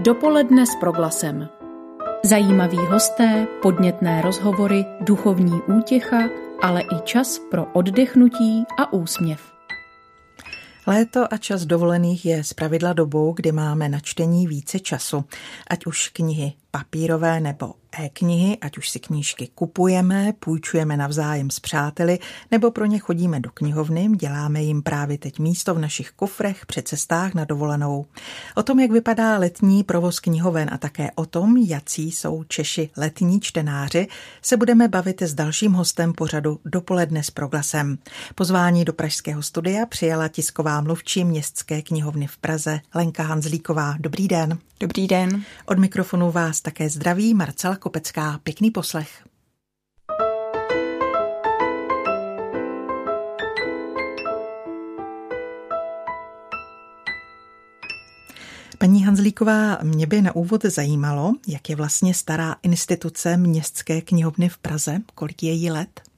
Dopoledne s proglasem. Zajímaví hosté, podnětné rozhovory, duchovní útěcha, ale i čas pro oddechnutí a úsměv. Léto a čas dovolených je zpravidla dobou, kdy máme na čtení více času, ať už knihy papírové nebo e-knihy, ať už si knížky kupujeme, půjčujeme navzájem s přáteli, nebo pro ně chodíme do knihovny, děláme jim právě teď místo v našich kufrech při cestách na dovolenou. O tom, jak vypadá letní provoz knihoven a také o tom, jací jsou Češi letní čtenáři, se budeme bavit s dalším hostem pořadu Dopoledne s proglasem. Pozvání do Pražského studia přijala tisková mluvčí Městské knihovny v Praze Lenka Hanzlíková. Dobrý den. Dobrý den. Od mikrofonu vás také zdraví Marcela Kopecká. Pěkný poslech. Paní Hanzlíková, mě by na úvod zajímalo, jak je vlastně stará instituce Městské knihovny v Praze, kolik je jí let?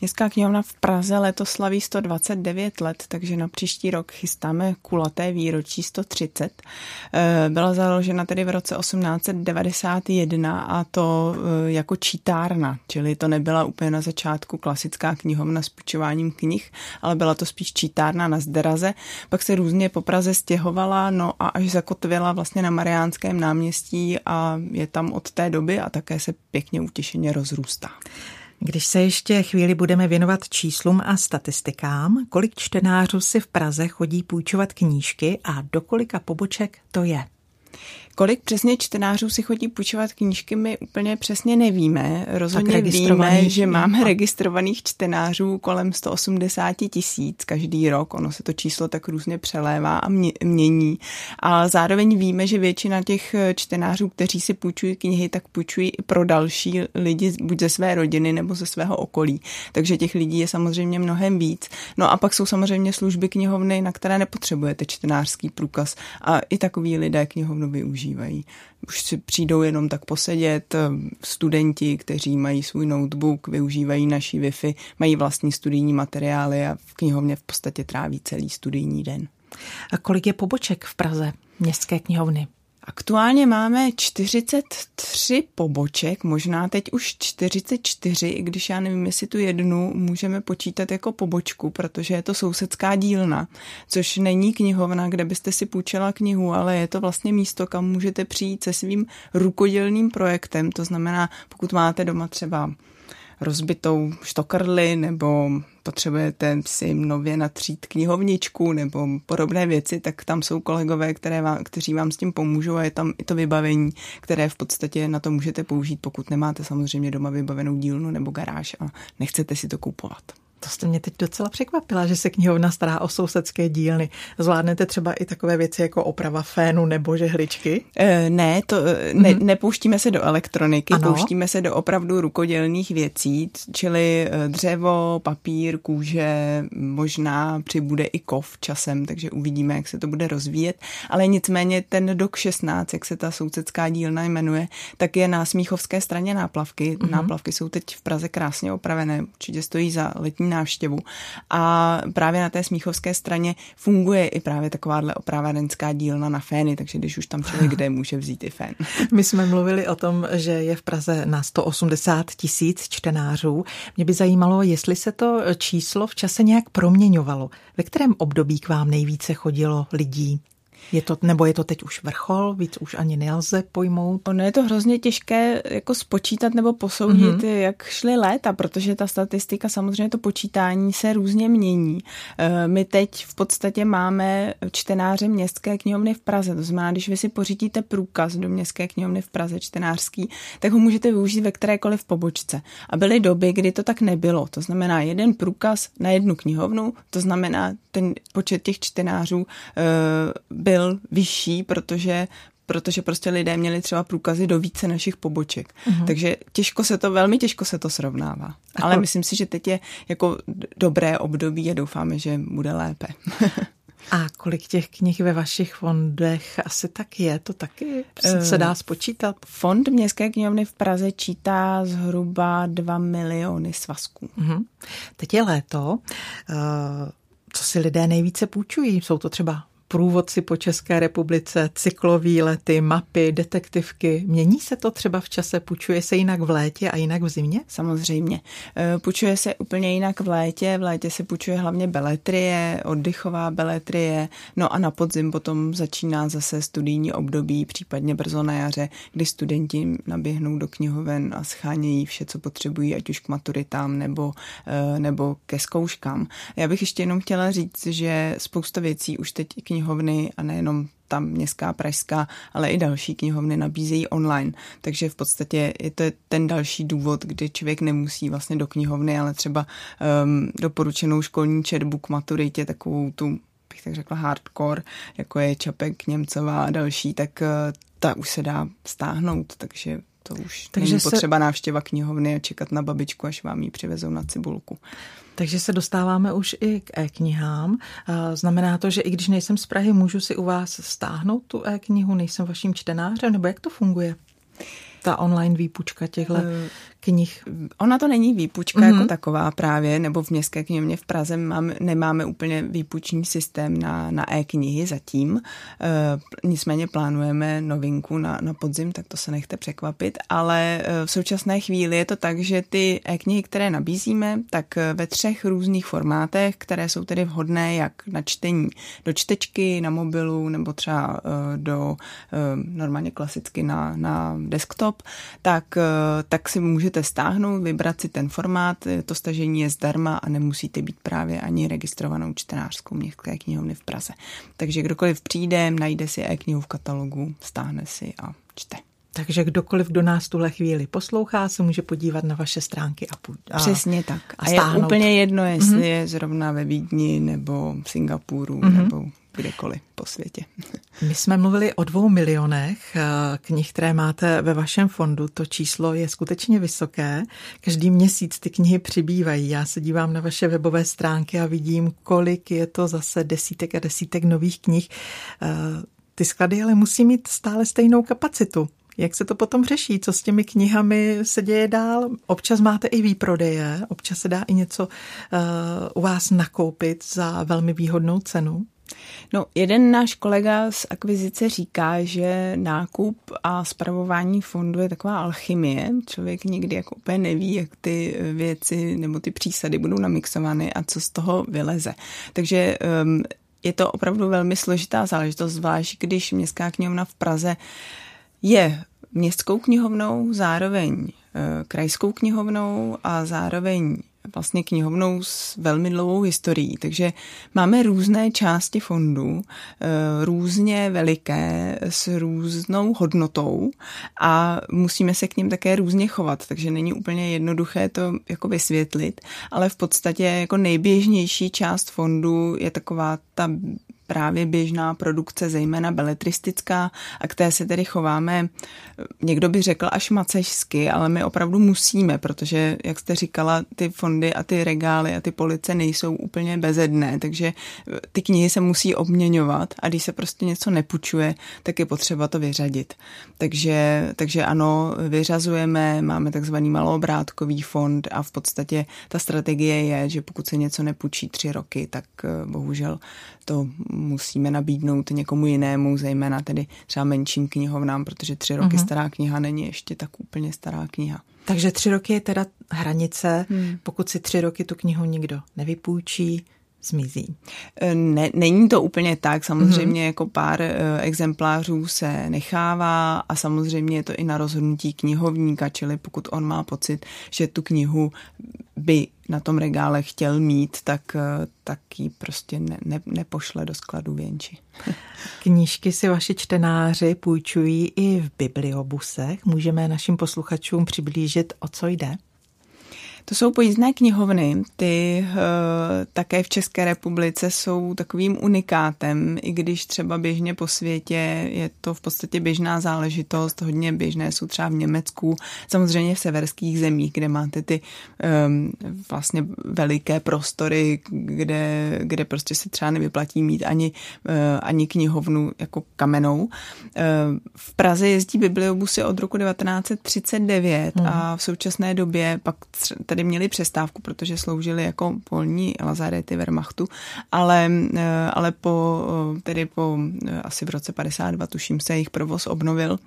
Městská knihovna v Praze letos slaví 129 let, takže na příští rok chystáme kulaté výročí 130. Eh, byla založena tedy v roce 1891 a to eh, jako čítárna, čili to nebyla úplně na začátku klasická knihovna s půjčováním knih, ale byla to spíš čítárna na Zderaze. Pak se různě po Praze stěhovala, no a až zakotvila vlastně na Mariánském náměstí a je tam od té doby a také se pěkně utěšeně rozrůstá. Když se ještě chvíli budeme věnovat číslům a statistikám, kolik čtenářů si v Praze chodí půjčovat knížky a do kolika poboček to je? Kolik přesně čtenářů si chodí půjčovat knížky, my úplně přesně nevíme. Rozhodně víme, že máme registrovaných čtenářů kolem 180 tisíc každý rok. Ono se to číslo tak různě přelévá a mění. A zároveň víme, že většina těch čtenářů, kteří si půjčují knihy, tak půjčují i pro další lidi, buď ze své rodiny nebo ze svého okolí. Takže těch lidí je samozřejmě mnohem víc. No a pak jsou samozřejmě služby knihovny, na které nepotřebujete čtenářský průkaz. A i takový lidé knihovnu využijí používají. Už si přijdou jenom tak posedět, eh, studenti, kteří mají svůj notebook, využívají naší Wi-Fi, mají vlastní studijní materiály a v knihovně v podstatě tráví celý studijní den. A kolik je poboček v Praze městské knihovny? Aktuálně máme 43 poboček, možná teď už 44, i když já nevím, jestli tu jednu můžeme počítat jako pobočku, protože je to sousedská dílna, což není knihovna, kde byste si půjčila knihu, ale je to vlastně místo, kam můžete přijít se svým rukodělným projektem. To znamená, pokud máte doma třeba rozbitou štokrli nebo potřebujete si nově natřít knihovničku nebo podobné věci, tak tam jsou kolegové, které vám, kteří vám s tím pomůžou a je tam i to vybavení, které v podstatě na to můžete použít, pokud nemáte samozřejmě doma vybavenou dílnu nebo garáž a nechcete si to kupovat. To jste mě teď docela překvapila, že se knihovna stará o sousedské dílny. Zvládnete třeba i takové věci jako oprava fénu nebo žehličky? E, ne, to, e, ne, mm-hmm. nepouštíme se do elektroniky, ano. pouštíme se do opravdu rukodělných věcí, čili e, dřevo, papír, kůže, možná přibude i kov časem, takže uvidíme, jak se to bude rozvíjet. Ale nicméně ten DOK 16, jak se ta sousedská dílna jmenuje, tak je na Smíchovské straně náplavky. Mm-hmm. Náplavky jsou teď v Praze krásně opravené, určitě stojí za letní návštěvu. A právě na té smíchovské straně funguje i právě takováhle opravárenská dílna na fény, takže když už tam člověk jde, může vzít i fén. My jsme mluvili o tom, že je v Praze na 180 tisíc čtenářů. Mě by zajímalo, jestli se to číslo v čase nějak proměňovalo. Ve kterém období k vám nejvíce chodilo lidí? Je to, nebo je to teď už vrchol, víc už ani nelze pojmout? Ono je to hrozně těžké jako spočítat nebo posoudit, mm-hmm. jak šly léta, protože ta statistika, samozřejmě to počítání se různě mění. Eh, my teď v podstatě máme čtenáře městské knihovny v Praze, to znamená, když vy si pořídíte průkaz do městské knihovny v Praze čtenářský, tak ho můžete využít ve kterékoliv pobočce. A byly doby, kdy to tak nebylo. To znamená jeden průkaz na jednu knihovnu, to znamená ten počet těch čtenářů byl byl vyšší, protože protože prostě lidé měli třeba průkazy do více našich poboček. Uh-huh. Takže těžko se to, velmi těžko se to srovnává. Ako... Ale myslím si, že teď je jako dobré období a doufáme, že bude lépe. A kolik těch knih ve vašich fondech asi tak je? To taky se dá spočítat? Fond Městské knihovny v Praze čítá zhruba 2 miliony svazků. Uh-huh. Teď je léto. Uh, co si lidé nejvíce půjčují? Jsou to třeba průvodci po České republice, cyklový lety, mapy, detektivky. Mění se to třeba v čase? Půjčuje se jinak v létě a jinak v zimě? Samozřejmě. E, půjčuje se úplně jinak v létě. V létě se půjčuje hlavně beletrie, oddychová beletrie. No a na podzim potom začíná zase studijní období, případně brzo na jaře, kdy studenti naběhnou do knihoven a schánějí vše, co potřebují, ať už k maturitám nebo, e, nebo ke zkouškám. Já bych ještě jenom chtěla říct, že spousta věcí už teď knihovny a nejenom tam městská pražská, ale i další knihovny nabízejí online. Takže v podstatě je to ten další důvod, kdy člověk nemusí vlastně do knihovny, ale třeba um, doporučenou školní četbu k maturitě, takovou tu bych tak řekla hardcore, jako je Čapek, Němcová a další, tak uh, ta už se dá stáhnout, takže to už takže není se... potřeba návštěva knihovny a čekat na babičku, až vám ji přivezou na cibulku. Takže se dostáváme už i k e-knihám. Znamená to, že i když nejsem z Prahy, můžu si u vás stáhnout tu e-knihu, nejsem vaším čtenářem, nebo jak to funguje? ta online výpučka těchto eh, knih. Ona to není výpučka mm-hmm. jako taková právě, nebo v Městské knihovně v Praze máme, nemáme úplně výpuční systém na, na e-knihy zatím. E, nicméně plánujeme novinku na, na podzim, tak to se nechte překvapit, ale v současné chvíli je to tak, že ty e-knihy, které nabízíme, tak ve třech různých formátech, které jsou tedy vhodné jak na čtení do čtečky, na mobilu, nebo třeba do normálně klasicky na, na desktop, tak, tak si můžete můžete stáhnout, vybrat si ten formát, to stažení je zdarma a nemusíte být právě ani registrovanou čtenářskou městské knihovny v Praze. Takže kdokoliv přijde, najde si e-knihu v katalogu, stáhne si a čte. Takže kdokoliv, kdo nás tuhle chvíli poslouchá, se může podívat na vaše stránky a, a Přesně tak. A, a je úplně jedno, jestli mm-hmm. je zrovna ve Vídni nebo v Singapuru mm-hmm. nebo kdekoliv po světě. My jsme mluvili o dvou milionech eh, knih, které máte ve vašem fondu. To číslo je skutečně vysoké. Každý měsíc ty knihy přibývají. Já se dívám na vaše webové stránky a vidím, kolik je to zase desítek a desítek nových knih. Eh, ty sklady ale musí mít stále stejnou kapacitu. Jak se to potom řeší? Co s těmi knihami se děje dál? Občas máte i výprodeje, občas se dá i něco uh, u vás nakoupit za velmi výhodnou cenu. No, jeden náš kolega z akvizice říká, že nákup a spravování fondu je taková alchymie. Člověk nikdy jako úplně neví, jak ty věci nebo ty přísady budou namixovány a co z toho vyleze. Takže um, je to opravdu velmi složitá záležitost, zvlášť když Městská knihovna v Praze je městskou knihovnou, zároveň e, krajskou knihovnou a zároveň vlastně knihovnou s velmi dlouhou historií, takže máme různé části fondu, eh, různě veliké, s různou hodnotou a musíme se k ním také různě chovat, takže není úplně jednoduché to jako vysvětlit, ale v podstatě jako nejběžnější část fondu je taková ta právě běžná produkce, zejména beletristická, a k té se tedy chováme, někdo by řekl až macežsky, ale my opravdu musíme, protože, jak jste říkala, ty fondy a ty regály a ty police nejsou úplně bezedné, takže ty knihy se musí obměňovat a když se prostě něco nepučuje, tak je potřeba to vyřadit. Takže, takže ano, vyřazujeme, máme takzvaný maloobrátkový fond a v podstatě ta strategie je, že pokud se něco nepučí tři roky, tak eh, bohužel to musíme nabídnout někomu jinému, zejména tedy třeba menším knihovnám, protože tři roky uh-huh. stará kniha není ještě tak úplně stará kniha. Takže tři roky je teda hranice, hmm. pokud si tři roky tu knihu nikdo nevypůjčí, zmizí. E, ne, není to úplně tak, samozřejmě mm-hmm. jako pár e, exemplářů se nechává a samozřejmě je to i na rozhodnutí knihovníka, čili pokud on má pocit, že tu knihu by na tom regále chtěl mít, tak, e, tak ji prostě ne, ne, nepošle do skladu věnči. Knížky si vaši čtenáři půjčují i v bibliobusech. Můžeme našim posluchačům přiblížit, o co jde? To jsou pojízdné knihovny, ty uh, také v České republice jsou takovým unikátem, i když třeba běžně po světě je to v podstatě běžná záležitost, hodně běžné jsou třeba v Německu, samozřejmě v severských zemích, kde máte ty um, vlastně veliké prostory, kde, kde prostě se třeba nevyplatí mít ani, uh, ani knihovnu jako kamenou. Uh, v Praze jezdí bibliobusy od roku 1939 hmm. a v současné době pak tady měli přestávku, protože sloužili jako polní lazarety Wehrmachtu, ale, ale po, tedy po asi v roce 52, tuším se, jejich provoz obnovil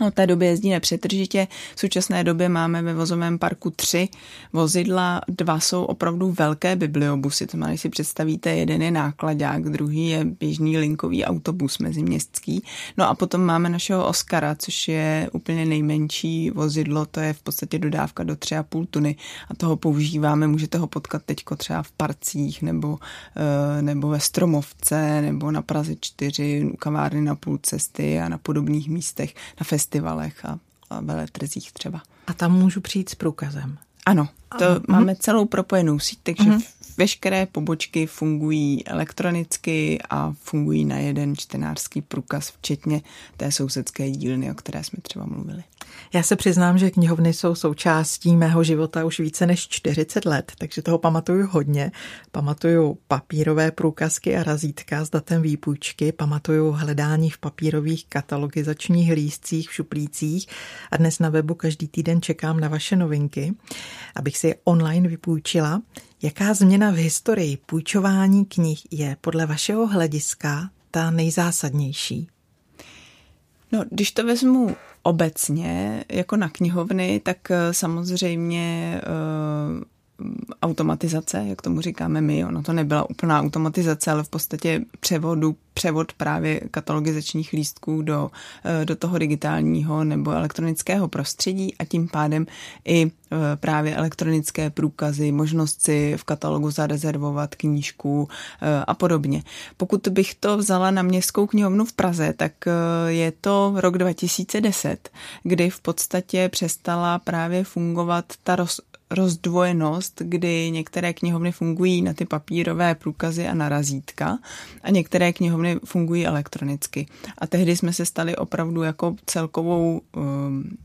od té doby jezdí nepřetržitě. V současné době máme ve vozovém parku tři vozidla, dva jsou opravdu velké bibliobusy, to znamená, si představíte, jeden je nákladák, druhý je běžný linkový autobus meziměstský. No a potom máme našeho Oscara, což je úplně nejmenší vozidlo, to je v podstatě dodávka do 3,5 tuny a toho používáme, můžete ho potkat teďko třeba v parcích nebo, eh, nebo ve Stromovce nebo na Praze 4, kavárny na půl cesty a na podobných místech, na festivalech festivalech a, a veletrzích třeba. A tam můžu přijít s průkazem? Ano, to ano. máme celou propojenou síť, takže uh-huh. Veškeré pobočky fungují elektronicky a fungují na jeden čtenářský průkaz, včetně té sousedské dílny, o které jsme třeba mluvili. Já se přiznám, že knihovny jsou součástí mého života už více než 40 let, takže toho pamatuju hodně. Pamatuju papírové průkazky a razítka s datem výpůjčky, pamatuju hledání v papírových katalogizačních lístcích v šuplících a dnes na webu každý týden čekám na vaše novinky, abych si je online vypůjčila. Jaká změna v historii půjčování knih je podle vašeho hlediska ta nejzásadnější? No, když to vezmu obecně, jako na knihovny, tak eh, samozřejmě uh, automatizace, jak tomu říkáme my. Ono to nebyla úplná automatizace, ale v podstatě převodu, převod právě katalogizačních lístků do, eh, do toho digitálního nebo elektronického prostředí a tím pádem i eh, právě elektronické průkazy, možnost si v katalogu zarezervovat knížku eh, a podobně. Pokud bych to vzala na městskou knihovnu v Praze, tak je to rok 2010, kdy v podstatě přestala právě fungovat ta roz, rozdvojenost, kdy některé knihovny fungují na ty papírové průkazy a na razítka a některé knihovny fungují elektronicky. A tehdy jsme se stali opravdu jako celkovou um,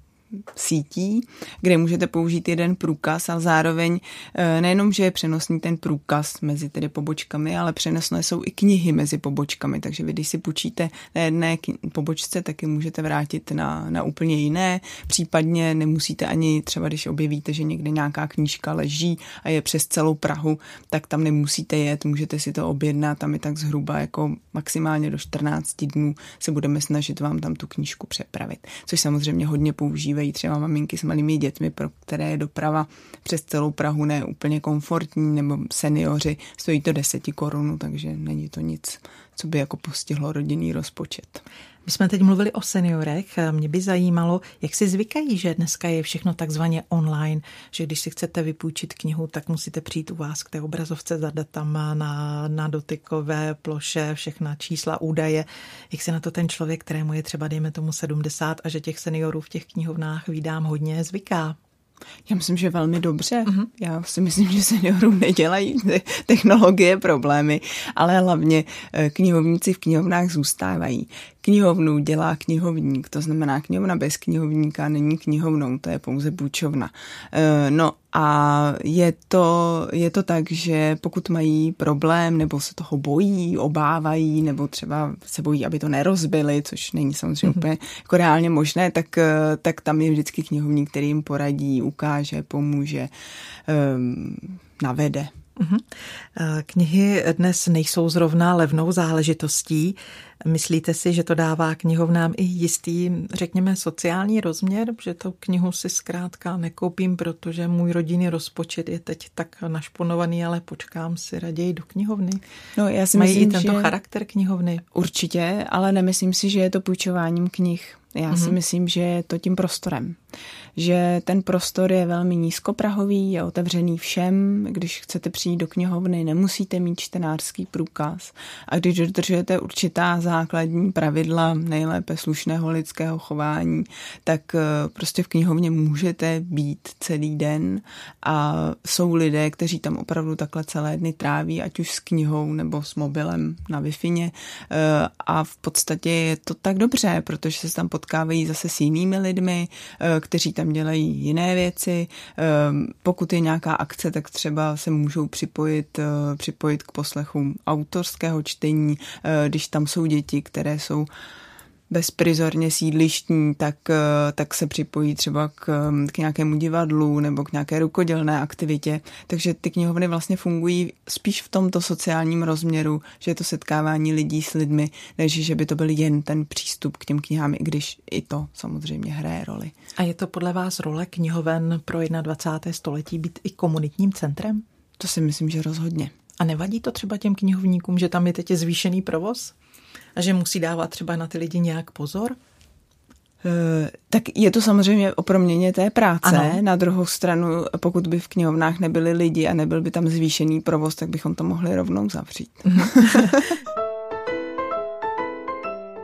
sítí, kde můžete použít jeden průkaz a zároveň eh, nejenom, že je přenosný ten průkaz mezi tedy pobočkami, ale přenosné jsou i knihy mezi pobočkami, takže vy když si půjčíte na jedné pobočce, tak je můžete vrátit na, na úplně jiné, případně nemusíte ani třeba, když objevíte, že někde nějaká knížka leží a je přes celou Prahu, tak tam nemusíte jet, můžete si to objednat, tam je tak zhruba jako maximálně do 14 dnů se budeme snažit vám tam tu knížku přepravit, což samozřejmě hodně používají používají třeba maminky s malými dětmi, pro které je doprava přes celou Prahu ne úplně komfortní, nebo seniori, stojí to deseti korun, takže není to nic, co by jako postihlo rodinný rozpočet. My jsme teď mluvili o seniorech. Mě by zajímalo, jak si zvykají, že dneska je všechno takzvaně online, že když si chcete vypůjčit knihu, tak musíte přijít u vás k té obrazovce za datama na, na dotykové ploše, všechna čísla, údaje. Jak se na to ten člověk, kterému je třeba, dejme tomu 70 a že těch seniorů v těch knihovnách vydám hodně, zvyká? Já myslím, že velmi dobře. Uh-huh. Já si myslím, že seniorům nedělají technologie problémy, ale hlavně eh, knihovníci v knihovnách zůstávají. Knihovnu dělá knihovník, to znamená knihovna bez knihovníka není knihovnou, to je pouze půjčovna. Eh, no a je to, je to tak, že pokud mají problém nebo se toho bojí, obávají nebo třeba se bojí, aby to nerozbili, což není samozřejmě mm-hmm. úplně jako reálně možné, tak, eh, tak tam je vždycky knihovník, který jim poradí, ukáže, pomůže, um, navede. Mhm. Eh, knihy dnes nejsou zrovna levnou záležitostí. Myslíte si, že to dává knihovnám i jistý, řekněme, sociální rozměr, že tu knihu si zkrátka nekoupím, protože můj rodinný rozpočet je teď tak našponovaný, ale počkám si raději do knihovny. No, já si Mají myslím, i tento že... charakter knihovny? Určitě, ale nemyslím si, že je to půjčováním knih. Já mm-hmm. si myslím, že je to tím prostorem. Že ten prostor je velmi nízkoprahový, je otevřený všem. Když chcete přijít do knihovny, nemusíte mít čtenářský průkaz. A když dodržujete určitá základní pravidla nejlépe slušného lidského chování, tak eh, prostě v knihovně můžete být celý den a jsou lidé, kteří tam opravdu takhle celé dny tráví, ať už s knihou nebo s mobilem na Wi-Fi eh, a v podstatě je to tak dobře, protože se tam potkávají zase s jinými lidmi, eh, kteří tam dělají jiné věci. Pokud je nějaká akce, tak třeba se můžou připojit, připojit k poslechům autorského čtení, když tam jsou děti, které jsou bezprizorně sídlištní, tak, eh, tak se připojí třeba k, k nějakému divadlu nebo k nějaké rukodělné aktivitě. Takže ty knihovny vlastně fungují spíš v tomto sociálním rozměru, že je to setkávání lidí s lidmi, než že by to byl jen ten přístup k těm knihám, i když i to samozřejmě hraje roli. A je to podle vás role knihoven pro 21. století být i komunitním centrem? To si myslím, že rozhodně. A nevadí to třeba těm knihovníkům, že tam je teď zvýšený provoz? A že musí dávat třeba na ty lidi nějak pozor? Eh, tak je to samozřejmě o proměně té práce. Ano. Na druhou stranu, pokud by v knihovnách nebyli lidi a nebyl by tam zvýšený provoz, tak bychom to mohli rovnou zavřít.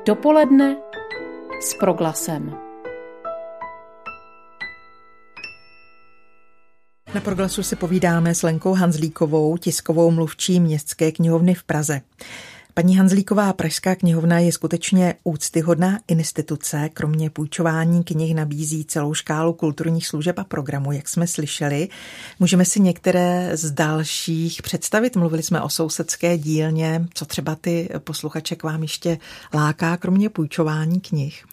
Dopoledne s proglasem. Na proglasu si povídáme s Lenkou Hanzlíkovou, tiskovou mluvčí Městské knihovny v Praze. Paní Hanzlíková Pražská knihovna je skutečně úctyhodná instituce. Kromě půjčování knih nabízí celou škálu kulturních služeb a programů, jak jsme slyšeli. Můžeme si některé z dalších představit. Mluvili jsme o sousedské dílně. Co třeba ty posluchače k vám ještě láká, kromě půjčování knih?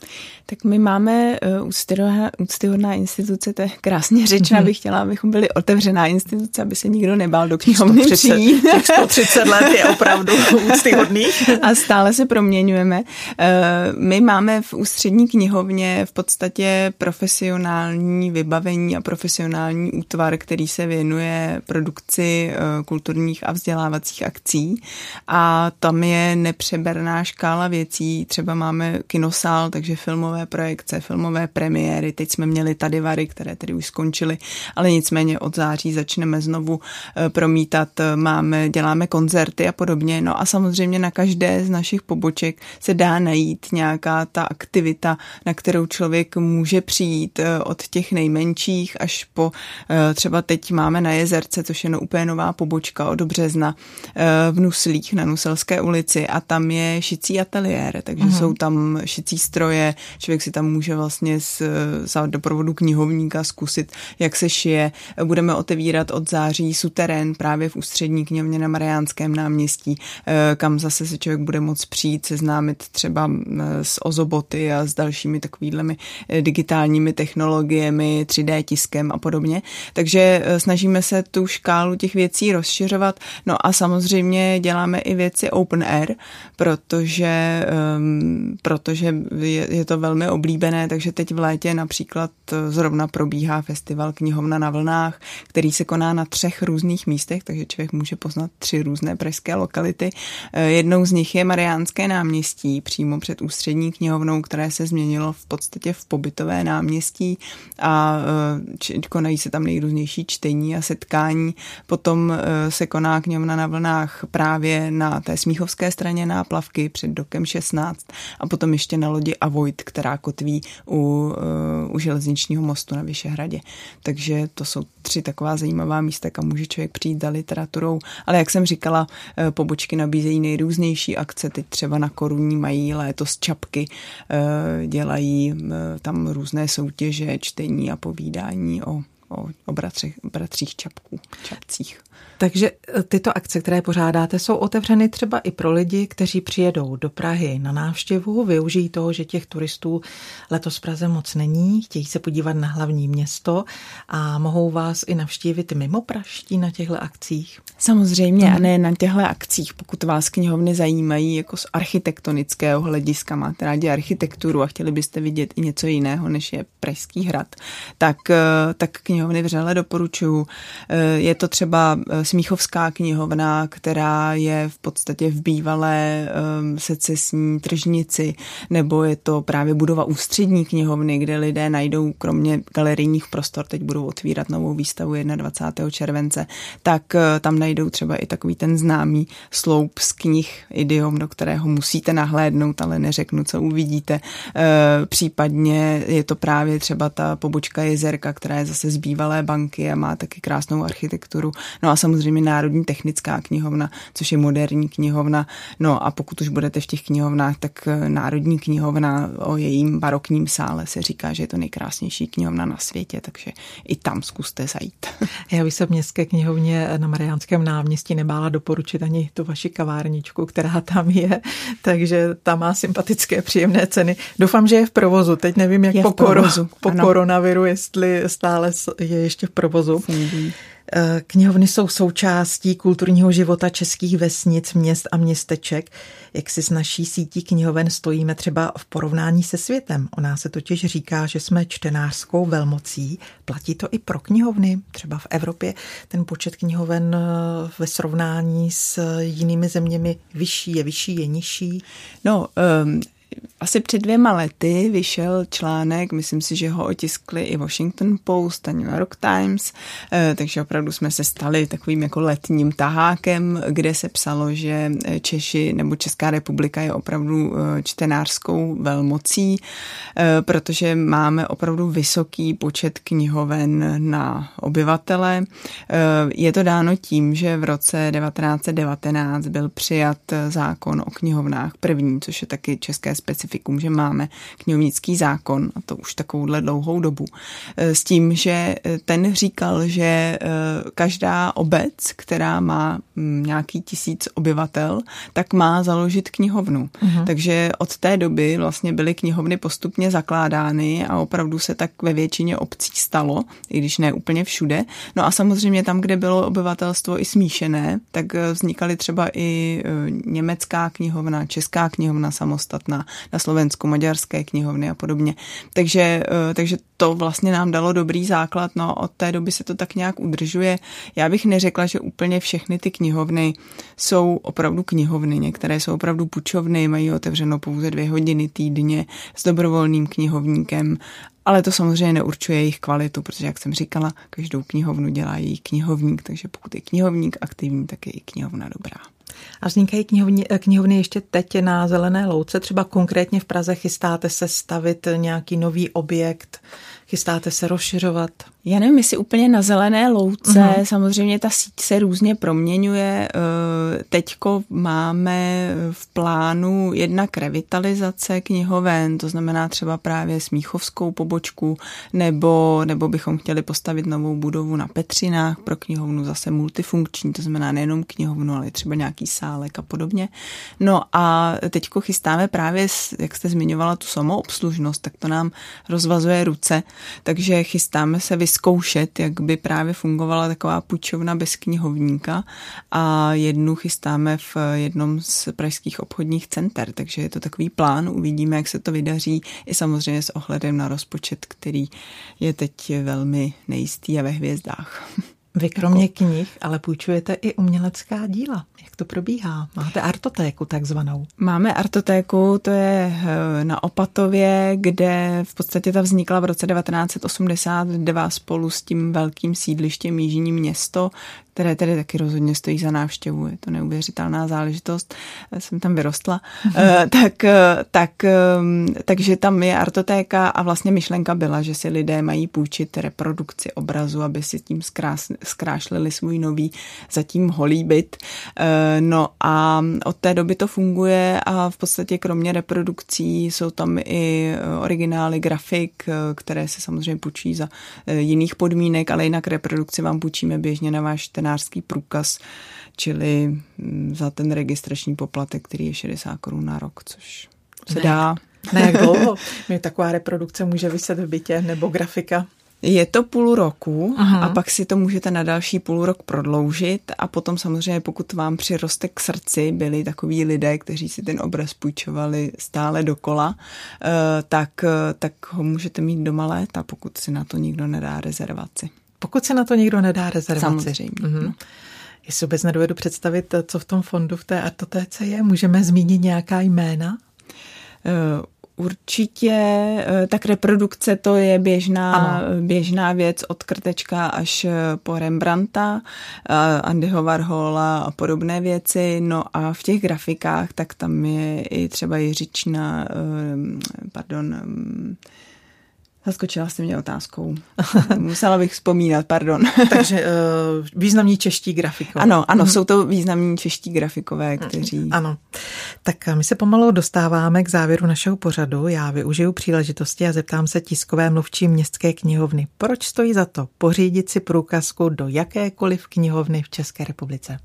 Tak my máme eh, úctyhodná, úctyhodná instituce, to je krásně řečeno, mm-hmm. bych chtěla, abychom byli otevřená instituce, aby se nikdo nebál do knihovny 130, 130 let je opravdu úctyhodný schopných a stále se proměňujeme. Eh, my máme v ústřední knihovně v podstatě profesionální vybavení a profesionální útvar, který se věnuje produkci eh, kulturních a vzdělávacích akcí a tam je nepřeberná škála věcí. Třeba máme kinosál, takže filmové projekce, filmové premiéry. Teď jsme měli tady vary, které tedy už skončily, ale nicméně od září začneme znovu eh, promítat. Máme, děláme koncerty a podobně. No a samozřejmě na každé z našich poboček se dá najít nějaká ta aktivita, na kterou člověk může přijít eh, od těch nejmenších až po eh, třeba teď máme na Jezerce, což je úplně nová pobočka od března eh, v Nuslích na Nuselské ulici a tam je šicí ateliér, takže uh-huh. jsou tam šicí stroje, člověk si tam může vlastně z, za doprovodu knihovníka zkusit, jak se šije. Budeme otevírat od září suterén právě v ústřední knihovně na Mariánském náměstí, kam zase zase se člověk bude moct přijít, seznámit třeba s ozoboty a s dalšími takovými eh, digitálními technologiemi, 3D tiskem a podobně. Takže eh, snažíme se tu škálu těch věcí rozšiřovat. No a samozřejmě děláme i věci open air, protože, um, protože je, je to velmi oblíbené, takže teď v létě například eh, zrovna probíhá festival Knihovna na vlnách, který se koná na třech různých místech, takže člověk může poznat tři různé pražské lokality. Jedno Jednou z nich je Mariánské náměstí, přímo před ústřední knihovnou, které se změnilo v podstatě v pobytové náměstí a e, konají se tam nejrůznější čtení a setkání. Potom e, se koná knihovna na vlnách právě na té smíchovské straně náplavky před dokem 16 a potom ještě na lodi Avoid, která kotví u, e, u železničního mostu na Vyšehradě. Takže to jsou tři taková zajímavá místa, kam může člověk přijít za literaturou. Ale jak jsem říkala, pobočky nabízejí nejrůznější různější akce, teď třeba na Koruní mají létos čapky, eh, dělají eh, tam různé soutěže, čtení a povídání o, o, o bratřích, bratřích čapků, čapcích. Takže e, tyto akce, které pořádáte, jsou otevřeny třeba i pro lidi, kteří přijedou do Prahy na návštěvu, využijí toho, že těch turistů letos v Praze moc není, chtějí se podívat na hlavní město a mohou vás i navštívit mimo Praští na těchto akcích. Samozřejmě a ne na těchto akcích, pokud vás knihovny zajímají jako z architektonického hlediska, máte rádi architekturu a chtěli byste vidět i něco jiného, než je Pražský hrad, tak, e, tak knihovny vřele doporučuju. E, je to třeba Smíchovská knihovna, která je v podstatě v bývalé um, secesní tržnici, nebo je to právě budova ústřední knihovny, kde lidé najdou kromě galerijních prostor, teď budou otvírat novou výstavu 21. července, tak uh, tam najdou třeba i takový ten známý sloup z knih idiom, do kterého musíte nahlédnout, ale neřeknu, co uvidíte. Případně je to právě třeba ta pobočka jezerka, která je zase z bývalé banky a má taky krásnou architekturu. No a samozřejmě Národní technická knihovna, což je moderní knihovna. No a pokud už budete v těch knihovnách, tak eh, Národní knihovna o jejím barokním sále se říká, že je to nejkrásnější knihovna na světě, takže i tam zkuste zajít. Já bych se v městské knihovně na Mariánském náměstí nebála doporučit ani tu vaši kavárničku, která tam je, takže tam má sympatické, příjemné ceny. Doufám, že je v provozu. Teď nevím, jak je po, provozu, po koronaviru, jestli stále je ještě v provozu. Fungují. Eh, knihovny jsou součástí kulturního života českých vesnic, měst a městeček. Jak si s naší sítí knihoven stojíme třeba v porovnání se světem. O nás se totiž říká, že jsme čtenářskou velmocí. Platí to i pro knihovny. Třeba v Evropě ten počet knihoven eh, ve srovnání s jinými zeměmi vyšší je vyšší, je nižší. No, um, asi před dvěma lety vyšel článek, myslím si, že ho otiskli i Washington Post a New York Times, eh, takže opravdu jsme se stali takovým jako letním tahákem, kde se psalo, že Češi nebo Česká republika je opravdu eh, čtenářskou velmocí, eh, protože máme opravdu vysoký počet knihoven na obyvatele. Je to dáno tím, že v roce 1919 byl přijat zákon o knihovnách první, což je taky české specifikum, že máme knihovnický zákon, a to už takovouhle dlouhou dobu, eh, s tím, že eh, ten říkal, že eh, každá obec, která má nějaký tisíc obyvatel, tak má založit knihovnu. Uh-huh. Takže od té doby vlastně byly knihovny postupně zakládány a opravdu se tak ve většině obcí stalo, i když ne úplně všude. No a samozřejmě tam, kde bylo obyvatelstvo i smíšené, tak vznikaly třeba i německá knihovna, česká knihovna samostatná, na Slovensku, maďarské knihovny a podobně. Takže, eh, takže to vlastně nám dalo dobrý základ, no od té doby se to tak nějak udržuje. Já bych neřekla, že úplně všechny ty knihovny jsou opravdu knihovny, některé jsou opravdu pučovny, mají otevřeno pouze dvě hodiny týdně s dobrovolným knihovníkem ale to samozřejmě neurčuje jejich kvalitu, protože, jak jsem říkala, každou knihovnu dělá její knihovník, takže pokud je knihovník aktivní, tak je i knihovna dobrá. A vznikají knihovny, knihovny ještě teď na Zelené louce, třeba konkrétně v Praze chystáte se stavit nějaký nový objekt, chystáte se rozšiřovat? Já nevím, jestli úplně na zelené louce, uh-huh. samozřejmě ta síť se různě proměňuje. Eh, teďko máme v plánu jednak revitalizace knihoven, to znamená třeba právě Smíchovskou pobočku, nebo, nebo bychom chtěli postavit novou budovu na Petřinách pro knihovnu zase multifunkční, to znamená nejenom knihovnu, ale třeba nějaký sálek a podobně. No a teďko chystáme právě, jak jste zmiňovala, tu samoobslužnost, tak to nám rozvazuje ruce, takže chystáme se vyzkoušet, jak by právě fungovala taková půjčovna bez knihovníka. A jednu chystáme v jednom z pražských obchodních center, takže je to takový plán, uvidíme, jak se to vydaří. I samozřejmě s ohledem na rozpočet, který je teď velmi nejistý a ve hvězdách. Vy kromě jako... knih ale půjčujete i umělecká díla. Jak to probíhá? Máte artotéku takzvanou? Máme artotéku, to je eh, na Opatově, kde v podstatě ta vznikla v roce 1982 spolu s tím velkým sídlištěm Jižní město, které tedy taky rozhodně stojí za návštěvu. Je to neuvěřitelná záležitost. Jsem tam vyrostla. Mm-hmm. tak, eh, tak, ehm, takže tam je artotéka a vlastně myšlenka byla, že si lidé mají půjčit reprodukci obrazu, aby si tím zkrás, zkrášlili svůj nový zatím holý byt. No a od té doby to funguje a v podstatě kromě reprodukcí jsou tam i originály grafik, které se samozřejmě půjčí za jiných podmínek, ale jinak reprodukci vám půjčíme běžně na váš čtenářský průkaz, čili mm, za ten registrační poplatek, který je 60 korun na rok, což se ne, dá. Ne, jak dlouho? Mě taková reprodukce může vyset v bytě nebo grafika? Je to půl roku Aha. a pak si to můžete na další půl rok prodloužit a potom samozřejmě, pokud vám přiroste k srdci, byli takoví lidé, kteří si ten obraz půjčovali stále dokola, eh, tak, tak ho můžete mít doma léta, pokud si na to nikdo nedá rezervaci. Pokud se na to nikdo nedá rezervaci. Samozřejmě. No. Já si vůbec nedovedu představit, co v tom fondu v té artotéce je. Můžeme zmínit nějaká jména? Uh, Určitě, eh, tak reprodukce to je běžná, běžná věc od Krtečka až po Rembrandta, Andyho Warhola a podobné věci. No a v těch grafikách, tak tam je i třeba Jiřična, pardon, Zaskočila jste mě otázkou. Musela bych vzpomínat, pardon. Takže uh, významní čeští grafikové. Ano, ano, mm-hmm. jsou to významní čeští grafikové, kteří... Ano. Tak my se pomalu dostáváme k závěru našeho pořadu. Já využiju příležitosti a zeptám se tiskové mluvčí městské knihovny. Proč stojí za to pořídit si průkazku do jakékoliv knihovny v České republice?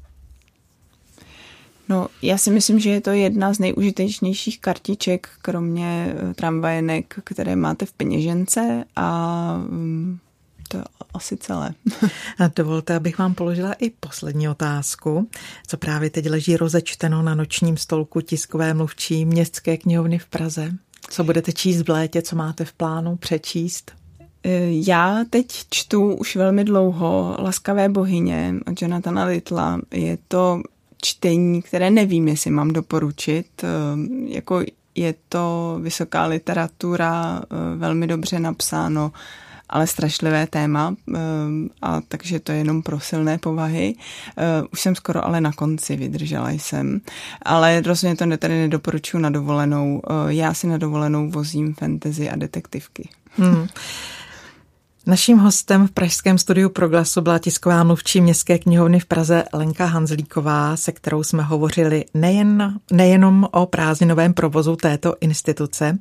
No, já si myslím, že je to jedna z nejužitečnějších kartiček, kromě eh, tramvajenek, které máte v peněžence a mm, to je asi celé. A dovolte, abych vám položila i poslední otázku, co právě teď leží rozečteno na nočním stolku tiskové mluvčí Městské knihovny v Praze. Co budete číst v létě, co máte v plánu přečíst? Eh, já teď čtu už velmi dlouho Laskavé bohyně od Jonathana Littla. Je to čtení, které nevím, jestli mám doporučit. Eh, jako je to vysoká literatura, eh, velmi dobře napsáno, ale strašlivé téma, eh, a takže to je jenom pro silné povahy. Už jsem skoro ale na konci, vydržela jsem. Ale rozhodně to tady nedoporučuji na dovolenou. Já si na dovolenou vozím fantasy a detektivky. Hmm. Naším hostem v pražském studiu Proglasu byla tisková mluvčí Městské knihovny v Praze Lenka Hanzlíková, se kterou jsme hovořili nejen, nejenom o prázdninovém provozu této instituce.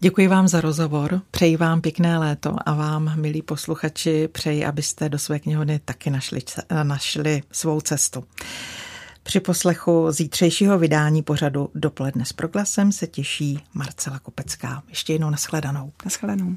Děkuji vám za rozhovor, přeji vám pěkné léto a vám, milí posluchači, přeji, abyste do své knihovny taky našli, našli svou cestu. Při poslechu zítřejšího vydání pořadu Dopoledne s proglasem se těší Marcela Kopecká. Ještě jednou nashledanou. Nashledanou.